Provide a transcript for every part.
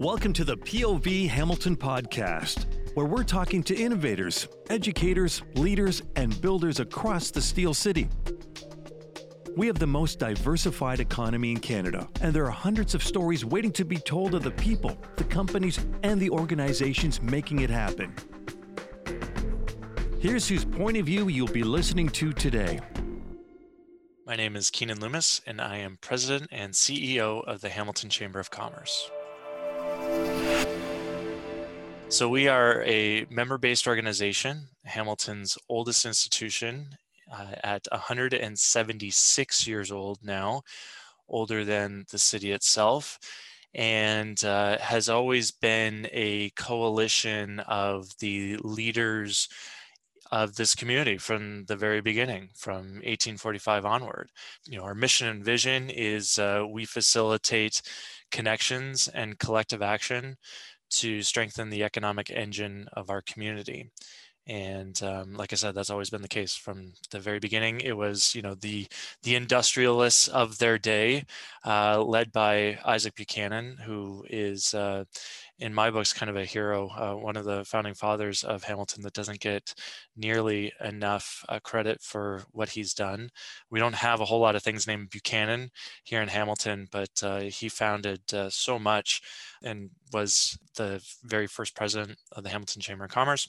Welcome to the POV Hamilton podcast, where we're talking to innovators, educators, leaders, and builders across the Steel City. We have the most diversified economy in Canada, and there are hundreds of stories waiting to be told of the people, the companies, and the organizations making it happen. Here's whose point of view you'll be listening to today. My name is Keenan Loomis, and I am President and CEO of the Hamilton Chamber of Commerce. So, we are a member based organization, Hamilton's oldest institution uh, at 176 years old now, older than the city itself, and uh, has always been a coalition of the leaders of this community from the very beginning, from 1845 onward. You know, our mission and vision is uh, we facilitate connections and collective action to strengthen the economic engine of our community and um, like i said that's always been the case from the very beginning. It was you know the the industrialists of their day uh, led by isaac buchanan who is uh, in my books kind of a hero uh, one of the founding fathers of hamilton that doesn't get nearly enough uh, credit for what he's done. We don't have a whole lot of things named buchanan here in hamilton but uh, he founded uh, so much and was the very first president of the hamilton chamber of commerce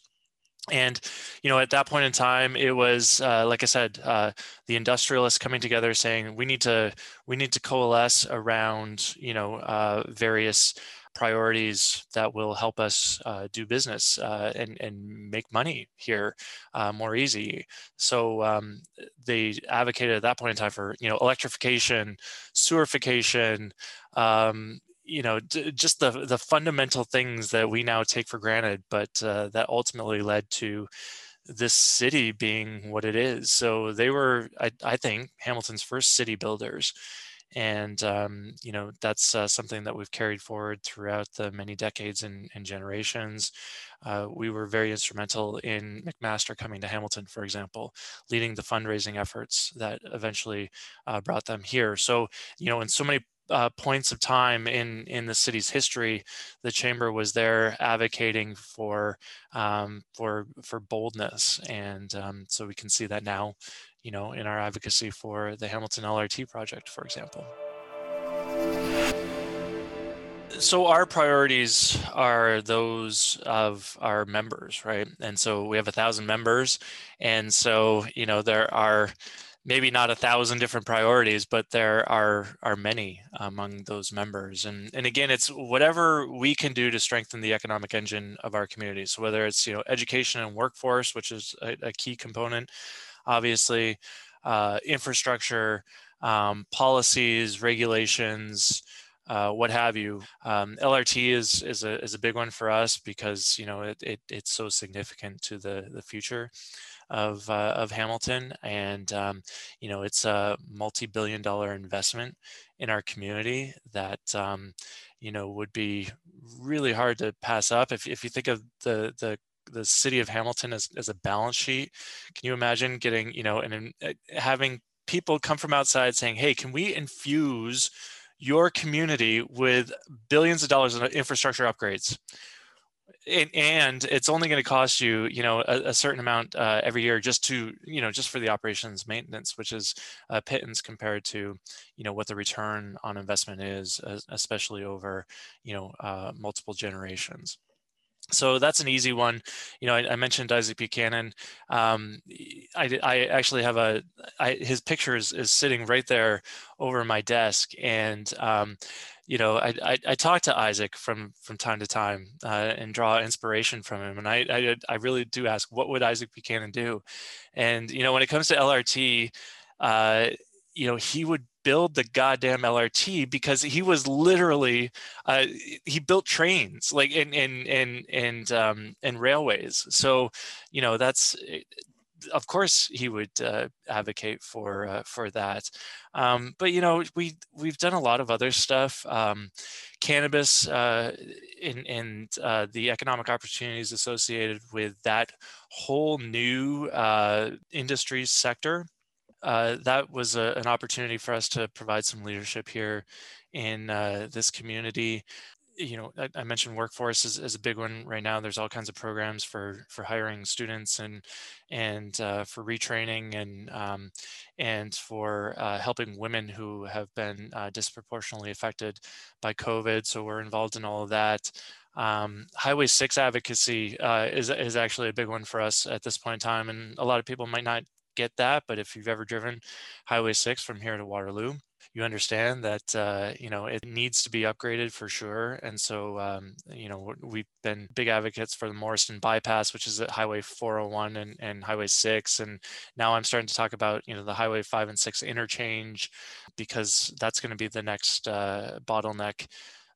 and you know at that point in time it was uh, like i said uh, the industrialists coming together saying we need to we need to coalesce around you know uh, various priorities that will help us uh, do business uh, and, and make money here uh, more easy. So um, they advocated at that point in time for you know electrification, sewerification, um, you know d- just the the fundamental things that we now take for granted but uh, that ultimately led to this city being what it is. So they were i, I think hamilton's first city builders. And um, you know that's uh, something that we've carried forward throughout the many decades and, and generations. Uh, we were very instrumental in mcmaster coming to hamilton for example leading the fundraising efforts that eventually uh, brought them here. So you know in so many uh, points of time in in the city's history, the chamber was there advocating for um, for for boldness, and um, so we can see that now, you know, in our advocacy for the Hamilton LRT project, for example. So our priorities are those of our members, right? And so we have a thousand members, and so you know there are maybe not a thousand different priorities, but there are are many among those members. And and again, it's whatever we can do to strengthen the economic engine of our community. So whether it's you know education and workforce, which is a, a key component, obviously, uh, infrastructure, um, policies, regulations. Uh, what have you. Um, LRT is is a is a big one for us because you know it, it it's so significant to the the future of uh, of Hamilton, and um, you know it's a multi-billion-dollar investment in our community that um, you know would be really hard to pass up. If if you think of the the the city of Hamilton as, as a balance sheet, can you imagine getting you know and uh, having people come from outside saying, "Hey, can we infuse?" your community with billions of dollars in infrastructure upgrades and, and it's only going to cost you, you know, a, a certain amount uh, every year just to, you know, just for the operations maintenance, which is a pittance compared to, you know, what the return on investment is, especially over, you know, uh, multiple generations. So that's an easy one. You know, I, I mentioned Isaac Buchanan. Um, I, I, actually have a I, his picture is, is sitting right there over my desk, and um, you know, I, I, I talk to Isaac from from time to time uh, and draw inspiration from him, and I, I, I really do ask, what would Isaac Buchanan do? And you know, when it comes to LRT, uh, you know, he would build the goddamn LRT because he was literally uh, he built trains like in in and and um, and railways. So you know, that's of course he would uh, advocate for uh, for that. Um, but you know, we we've done a lot of other stuff. Um, cannabis uh, and uh, the economic opportunities associated with that whole new uh, industry sector. Uh, that was a, an opportunity for us to provide some leadership here in this community you know, I, I mentioned workforce is, is, a big one right now. There's all kinds of programs for for hiring students and and uh, for retraining and um, and for uh, helping women who have been uh, disproportionately affected by COVID. So we're involved in all of that. Um, Highway 6 advocacy uh, is, is actually a big one for us at this point in time. And a lot of people might not get that, but if you've ever driven Highway 6 from here to Waterloo, you understand that uh, you know it needs to be upgraded for sure. And so um, you know we've been big advocates for the Morriston bypass, which is at Highway 401 and, and Highway 6. And now I'm starting to talk about you know the Highway 5 and 6 interchange because that's going to be the next uh, bottleneck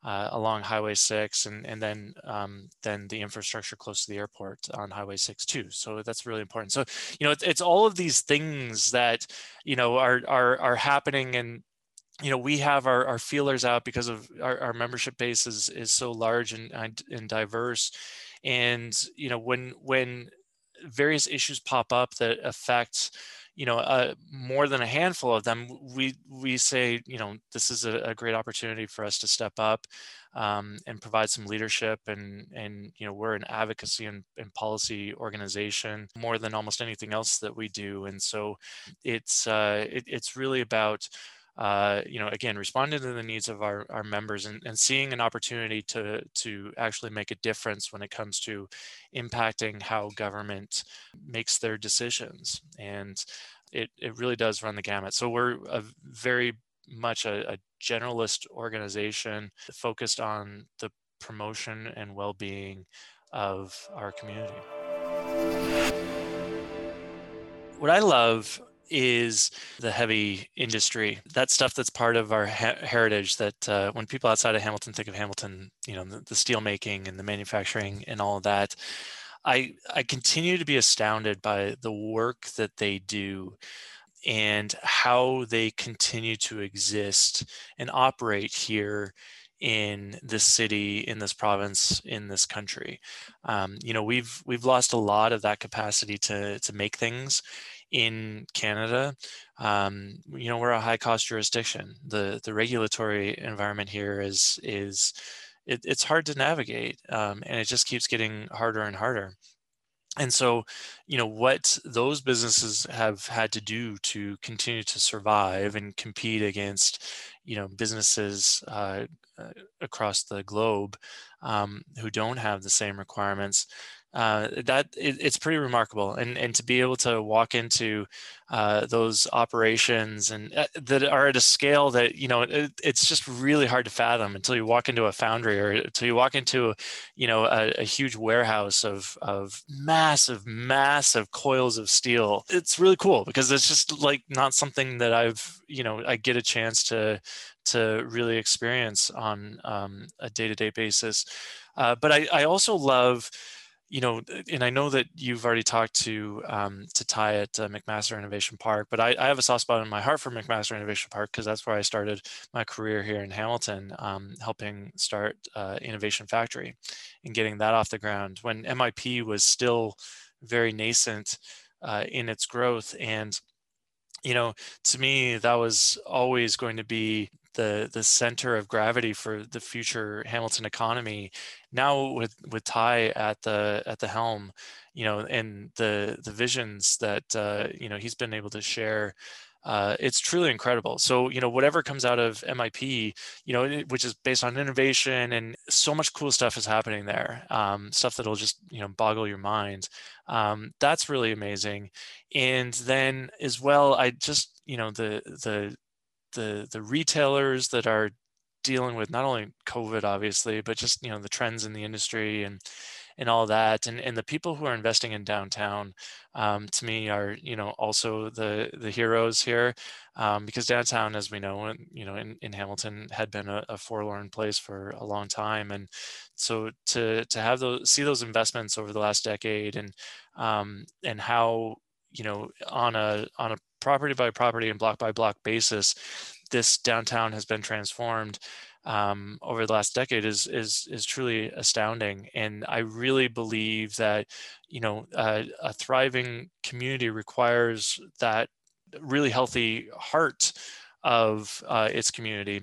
uh, along Highway 6, and and then um, then the infrastructure close to the airport on Highway 6 too. So that's really important. So you know, it's, it's all of these things that you know are are are happening, and you know we have our, our feelers out because of our, our membership base is is so large and and diverse, and you know when when various issues pop up that affect you know, uh, more than a handful of them, we we say, you know, this is a, a great opportunity for us to step up um, and provide some leadership. And and you know, we're an advocacy and, and policy organization more than almost anything else that we do. And so, it's uh, it, it's really about uh, you know, again, responding to the needs of our, our members and, and seeing an opportunity to, to actually make a difference when it comes to impacting how government makes their decisions. And it, it really does run the gamut. So we're a very much a, a generalist organization focused on the promotion and well-being of our community. What I love is the heavy industry. That stuff that's part of our heritage. That uh, when people outside of Hamilton think of Hamilton, you know, the, the steel making and the manufacturing and all of that. I I continue to be astounded by the work that they do and how they continue to exist and operate here in this city in this province in this country um, you know we've we've lost a lot of that capacity to to make things in Canada, um, you know, we're a high cost jurisdiction. The the regulatory environment here is is it, it's hard to navigate, um, and it just keeps getting harder and harder. And so, you know, what those businesses have had to do to continue to survive and compete against, you know, businesses uh, uh across the globe um, who don't have the same requirements uh, that it, it's pretty remarkable and and to be able to walk into uh, those operations and uh, that are at a scale that you know it, it's just really hard to fathom until you walk into a foundry or until you walk into you know a, a huge warehouse of of massive massive coils of steel. It's really cool because it's just like not something that I've you know I get a chance to to really experience on um, a day-to-day basis. Uh, but I, I also love you know, and I know that you've already talked to um, to Ty at uh, McMaster Innovation Park, but I, I, have a soft spot in my heart for McMaster Innovation Park because that's where I started my career here in Hamilton, um, helping start uh, Innovation Factory and getting that off the ground when MIP was still very nascent uh, in its growth. And you know, to me, that was always going to be the the center of gravity for the future Hamilton economy. Now with with Ty at the at the helm, you know, and the the visions that uh, you know he's been able to share. Uh, it's truly incredible. So, you know, whatever comes out of MIP, you know, which is based on innovation and so much cool stuff is happening there, um, stuff that'll just, you know, boggle your mind. Um, that's really amazing. And then as well, I just, you know, the, the, the the retailers that are dealing with not only COVID, obviously, but just you know the trends in the industry and and all that, and and the people who are investing in downtown, um, to me, are you know also the the heroes here, um, because downtown, as we know, and you know in, in Hamilton had been a, a forlorn place for a long time, and so to to have those see those investments over the last decade, and um, and how you know on a on a property by property and block by block basis, this downtown has been transformed um, over the last decade is is is truly astounding. And I really believe that you know uh, a thriving community requires that really healthy heart of uh, its community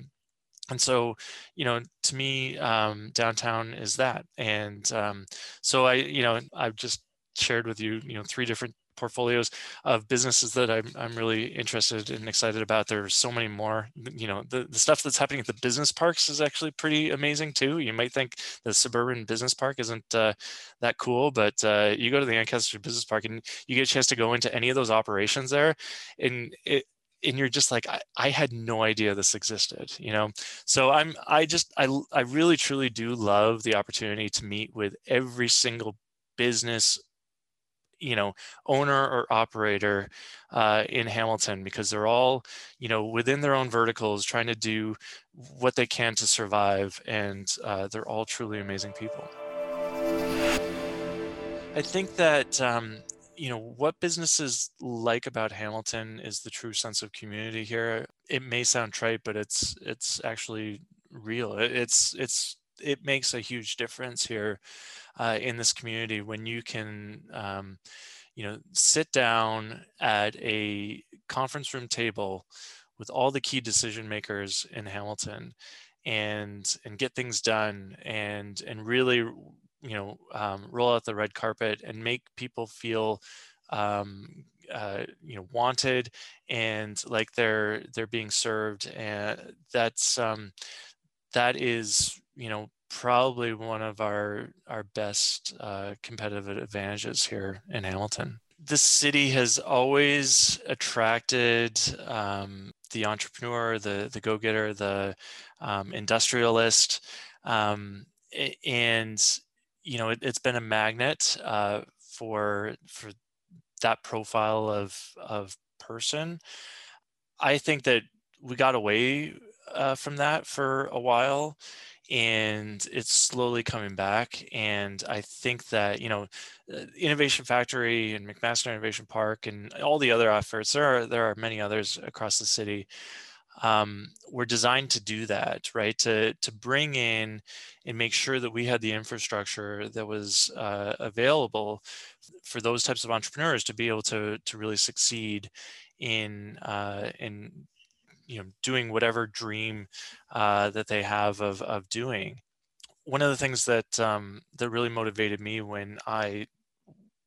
and so you know to me um, downtown is that and um, so i you know i've just shared with you you know three different portfolios of businesses that I'm, I'm really interested and excited about. There's so many more, you know, the, the stuff that's happening at the business parks is actually pretty amazing too. You might think the suburban business park isn't uh, that cool, but uh, you go to the Ancaster Business Park and you get a chance to go into any of those operations there and it, and you're just like I, I, had no idea this existed you know so i'm i just i i really truly do love the opportunity to meet with every single business you know owner or operator uh, in hamilton because they're all you know within their own verticals trying to do what they can to survive and uh, they're all truly amazing people. I think that um, you know what businesses like about hamilton is the true sense of community here. It may sound trite but it's it's actually real. It's it's it makes a huge difference here uh, in this community when you can um, you know sit down at a conference room table with all the key decision makers in hamilton and and get things done and and really you know um, roll out the red carpet and make people feel um, uh, you know wanted and like they're they're being served and that's um, that is you know probably one of our our best uh, competitive advantages here in Hamilton. The city has always attracted um, the entrepreneur, the the go getter, the um, industrialist, um, and you know it, has been a magnet uh, for for that profile of of person. I think that we got away uh, from that for a while and it's slowly coming back and i think that you know uh, innovation factory and mcmaster innovation park and all the other efforts there are there are many others across the city um, were designed to do that right? To to bring in and make sure that we had the infrastructure that was uh, available for those types of entrepreneurs to be able to to really succeed in uh, in you know doing whatever dream uh, that they have of of doing. One of the things that um, that really motivated me when I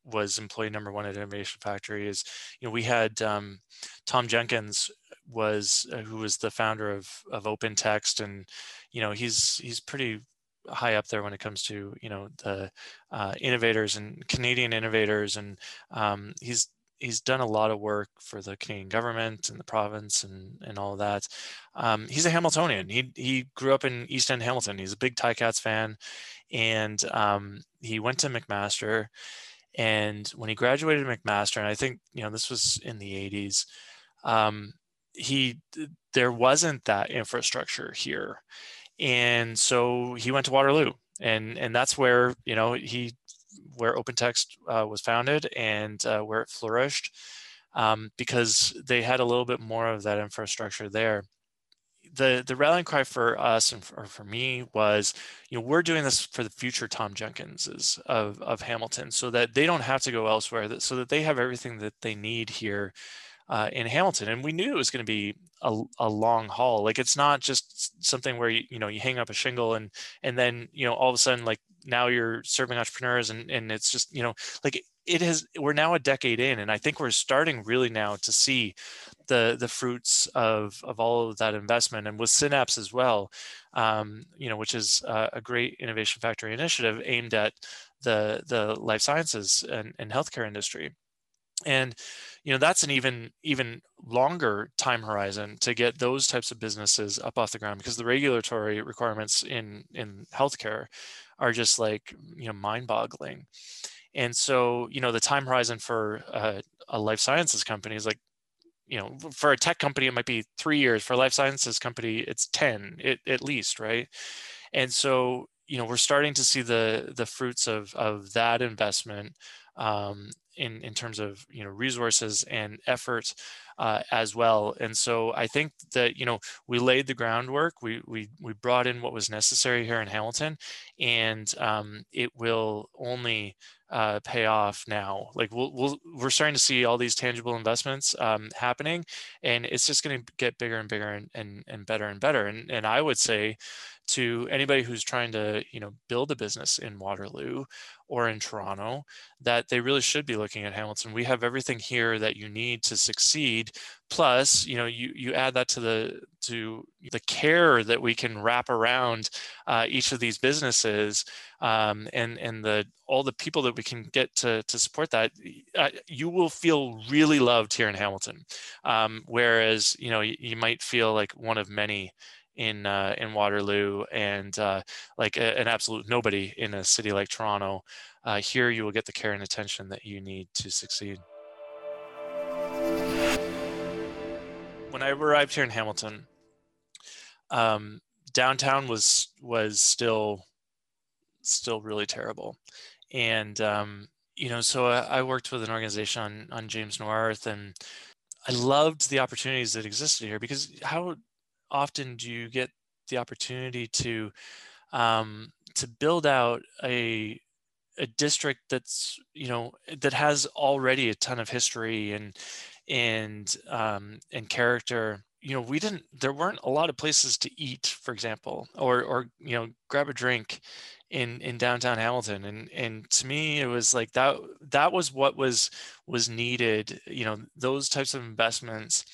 was employee number one at Innovation Factory is, you know, we had um, Tom Jenkins was uh, who was the founder of of Open Text and you know he's he's pretty high up there when it comes to you know the uh, innovators and Canadian innovators, and um, he's he's done a lot of work for the Canadian government and the province and and all that. Um, he's a Hamiltonian. He he grew up in East End Hamilton. He's a big Ticats fan, and um, he went to McMaster. And when he graduated McMaster, and I think you know this was in the '80s, um, he there wasn't that infrastructure here, and so he went to Waterloo, and and that's where you know he where OpenText uh, was founded and uh, where it flourished um, because they had a little bit more of that infrastructure there. The, the rallying cry for us and for, for me was, you know, we're doing this for the future Tom Jenkinses of, of Hamilton so that they don't have to go elsewhere, that, so that they have everything that they need here uh, in Hamilton. And we knew it was going to be a, a, long haul. Like it's not just something where you, you know you hang up a shingle and and then you know all of a sudden like now you're serving entrepreneurs and and it's just you know like it has we're now a decade in and i think we're starting really now to see the the fruits of of all of that investment and with synapse as well um, you know which is a great innovation factory initiative aimed at the the life sciences and, and healthcare industry and you know that's an even even longer time horizon to get those types of businesses up off the ground because the regulatory requirements in in healthcare are just like you know mind boggling and so you know the time horizon for a life sciences company is like you know for a tech company it might be three years. For a life sciences company it's 10 it, at least right? And so you know we're starting to see the the fruits of of that investment. Um, in in terms of you know resources and effort uh, as well. And so I think that you know we laid the groundwork. We we we brought in what was necessary here in Hamilton, and um, it will only uh, pay off now. Like we'll, we'll, we're starting to see all these tangible investments um, happening, and it's just going to get bigger and bigger and, and, and better and better. And, and I would say to anybody who's trying to you know build a business in Waterloo or in Toronto that they really should be looking at Hamilton. We have everything here that you need to succeed. Plus, you know, you you add that to the to the care that we can wrap around uh, each of these businesses, um, and and the all the people that we can get to to support that. Uh, you will feel really loved here in Hamilton, um, whereas you know you, you might feel like one of many in uh, in Waterloo and uh, like a, an absolute nobody in a city like Toronto. Uh, here, you will get the care and attention that you need to succeed. When I arrived here in Hamilton, um, downtown was was still still really terrible, and um, you know, so I, I worked with an organization on on James North and. I loved the opportunities that existed here because how often do you get the opportunity to um, to build out a a district that's you know that has already a ton of history and and um, and character? You know we didn't there weren't a lot of places to eat for example or or you know grab a drink in in downtown Hamilton and and to me it was like that that was what was was needed you know those types of investments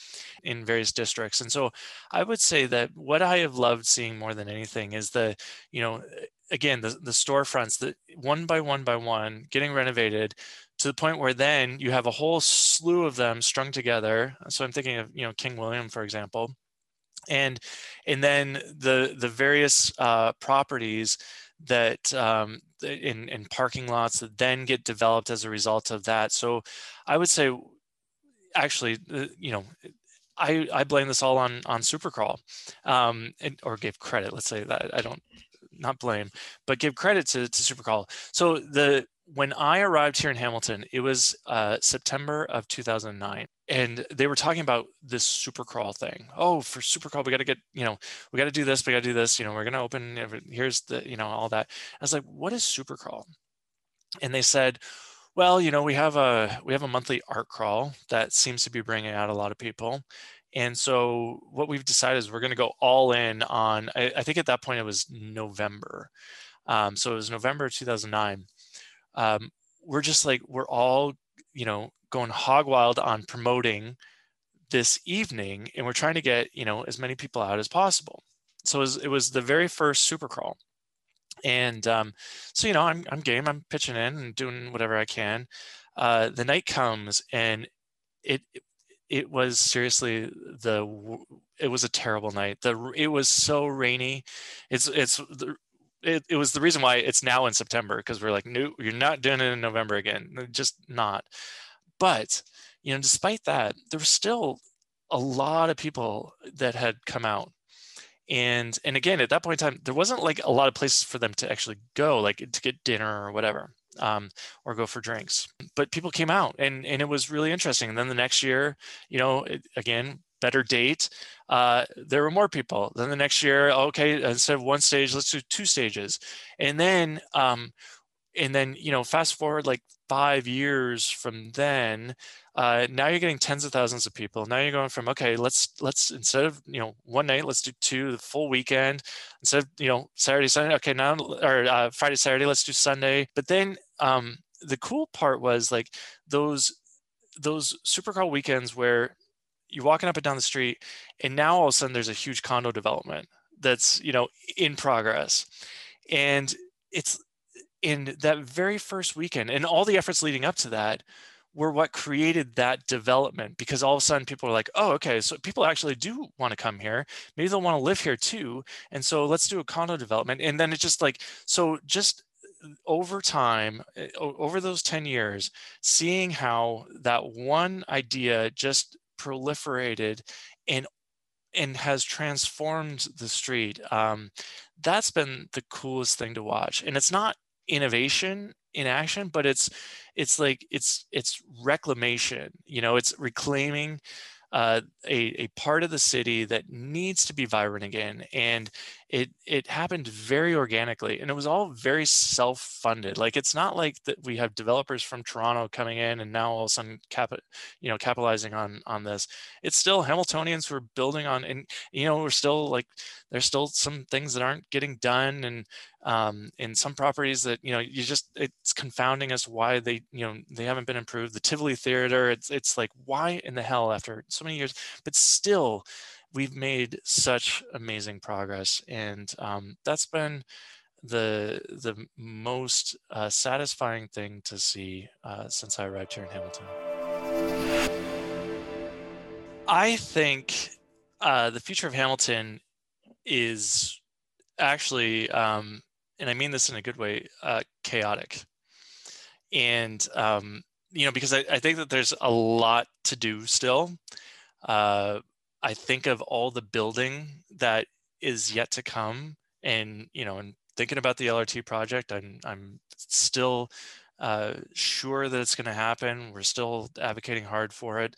in various districts. And so I would say that what I have loved seeing more than anything is the you know again the the storefronts that one by one by one getting renovated to the point where then you have a whole slew of them strung together. So I'm thinking of you know King William for example. And and then the the various uh, properties that um, in, in parking lots that then get developed as a result of that. So I would say, actually, uh, you know, I, I blame this all on on Supercrawl, um, and, or give credit. Let's say that I don't not blame, but give credit to to Supercrawl. So the when I arrived here in Hamilton, it was uh, September of 2009, and they were talking about this super crawl thing. Oh, for super crawl, we got to get, you know, we got to do this, we got to do this. You know, we're going to open. Here's the, you know, all that. I was like, what is super crawl? And they said, well, you know, we have a we have a monthly art crawl that seems to be bringing out a lot of people. And so what we've decided is we're going to go all in on. I, I, think at that point it was November. Um, so it was November 2009 um, we're just like we're all you know going hog wild on promoting this evening and we're trying to get you know as many people out as possible. So it was, it was the very first super crawl. And um, so you know I'm, I'm game. I'm pitching in and doing whatever i can. Uh, the night comes and it it was seriously the it was a terrible night. The it was so rainy. It's it's it, it was the reason why it's now in September because we're like, no, you're not doing it in November again. Just not. But you know, despite that, there was still a lot of people that had come out. And and again, at that point in time, there wasn't like a lot of places for them to actually go, like to get dinner or whatever, um, or go for drinks. But people came out, and and it was really interesting. And then the next year, you know, it, again, better date, uh, there were more people. Then the next year, okay, instead of one stage, let's do two stages. And then, um, and then, you know, fast forward like five years from then, uh, now you're getting tens of thousands of people. Now you're going from, okay, let's, let's, instead of, you know, one night, let's do two, the full weekend. Instead of, you know, Saturday, Sunday, okay, now, or uh, Friday, Saturday, let's do Sunday. But then, um, the cool part was like those, those Supercrawl weekends where you're walking up and down the street and now all of a sudden there's a huge condo development that's you know in progress. And it's in that very first weekend and all the efforts leading up to that were what created that development because all of a sudden people are like oh okay so people actually do want to come here. Maybe they'll want to live here too. And so let's do a condo development. And then it's just like so just over time eh, over those 10 years seeing how that one idea just proliferated and and has transformed the street. Um, that's been the coolest thing to watch. And it's not innovation in action, but it's it's like it's it's reclamation. You know, it's reclaiming uh, a, a part of the city that needs to be vibrant again. And it it happened very organically and it was all very self-funded. Like it's not like that we have developers from Toronto coming in and now all of a sudden cap you know capitalizing on on this. It's still Hamiltonians who are building on and you know we're still like there's still some things that aren't getting done and um, in some properties that you know you just it's confounding as why they you know they haven't been improved the tivoli theater it's it's like why in the hell after so many years but still we've made such amazing progress and um, that's been the the most uh, satisfying thing to see uh, since I arrived here in Hamilton. I think uh, the future of Hamilton is actually um, and I mean this in a good way, uh, chaotic. And, um, you know, because I, I, think that there's a lot to do still. I think of all the building that is yet to come and, you know, and thinking about the LRT project, I'm, I'm still uh, sure that it's going to happen. We're still advocating hard for it.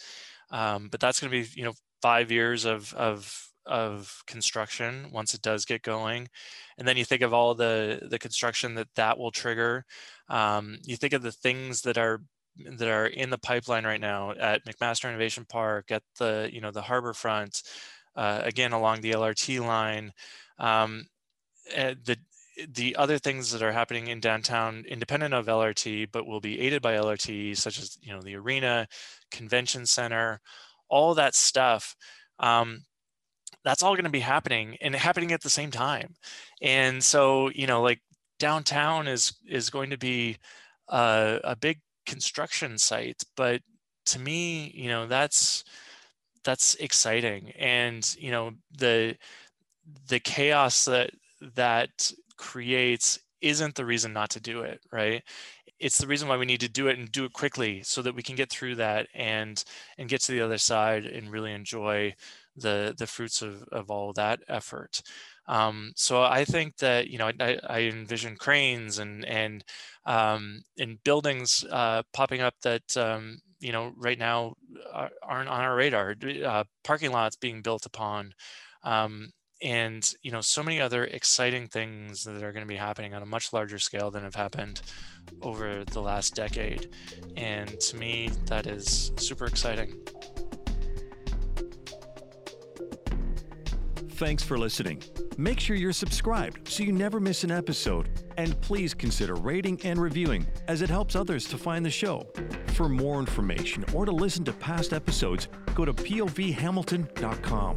Um, but that's going to be, you know, five years of, of of construction once it does get going and then you think of all the the construction that that will trigger um, you think of the things that are that are in the pipeline right now at mcmaster innovation park at the you know the harbor front uh, again along the lrt line. Um, eh, the the other things that are happening in downtown independent of lrt but will be aided by lrt such as you know the arena convention center all that stuff um, that's all going to be happening and happening at the same time. And so you know like downtown is is going to be a, a big construction site but to me you know that's that's exciting and you know the the chaos that that creates isn't the reason not to do it right it's the reason why we need to do it and do it quickly so that we can get through that and and get to the other side and really enjoy the the fruits of, of all that effort. Um, so I think that you know I, I envision cranes and and um, in buildings uh, popping up that um, you know right now aren't on our radar. Uh, parking lots being built upon, um, and you know so many other exciting things that are going to be happening on a much larger scale than have happened over the last decade. And to me, that is super exciting. Thanks for listening. Make sure you're subscribed so you never miss an episode. And please consider rating and reviewing as it helps others to find the show. For more information or to listen to past episodes, go to povhamilton.com.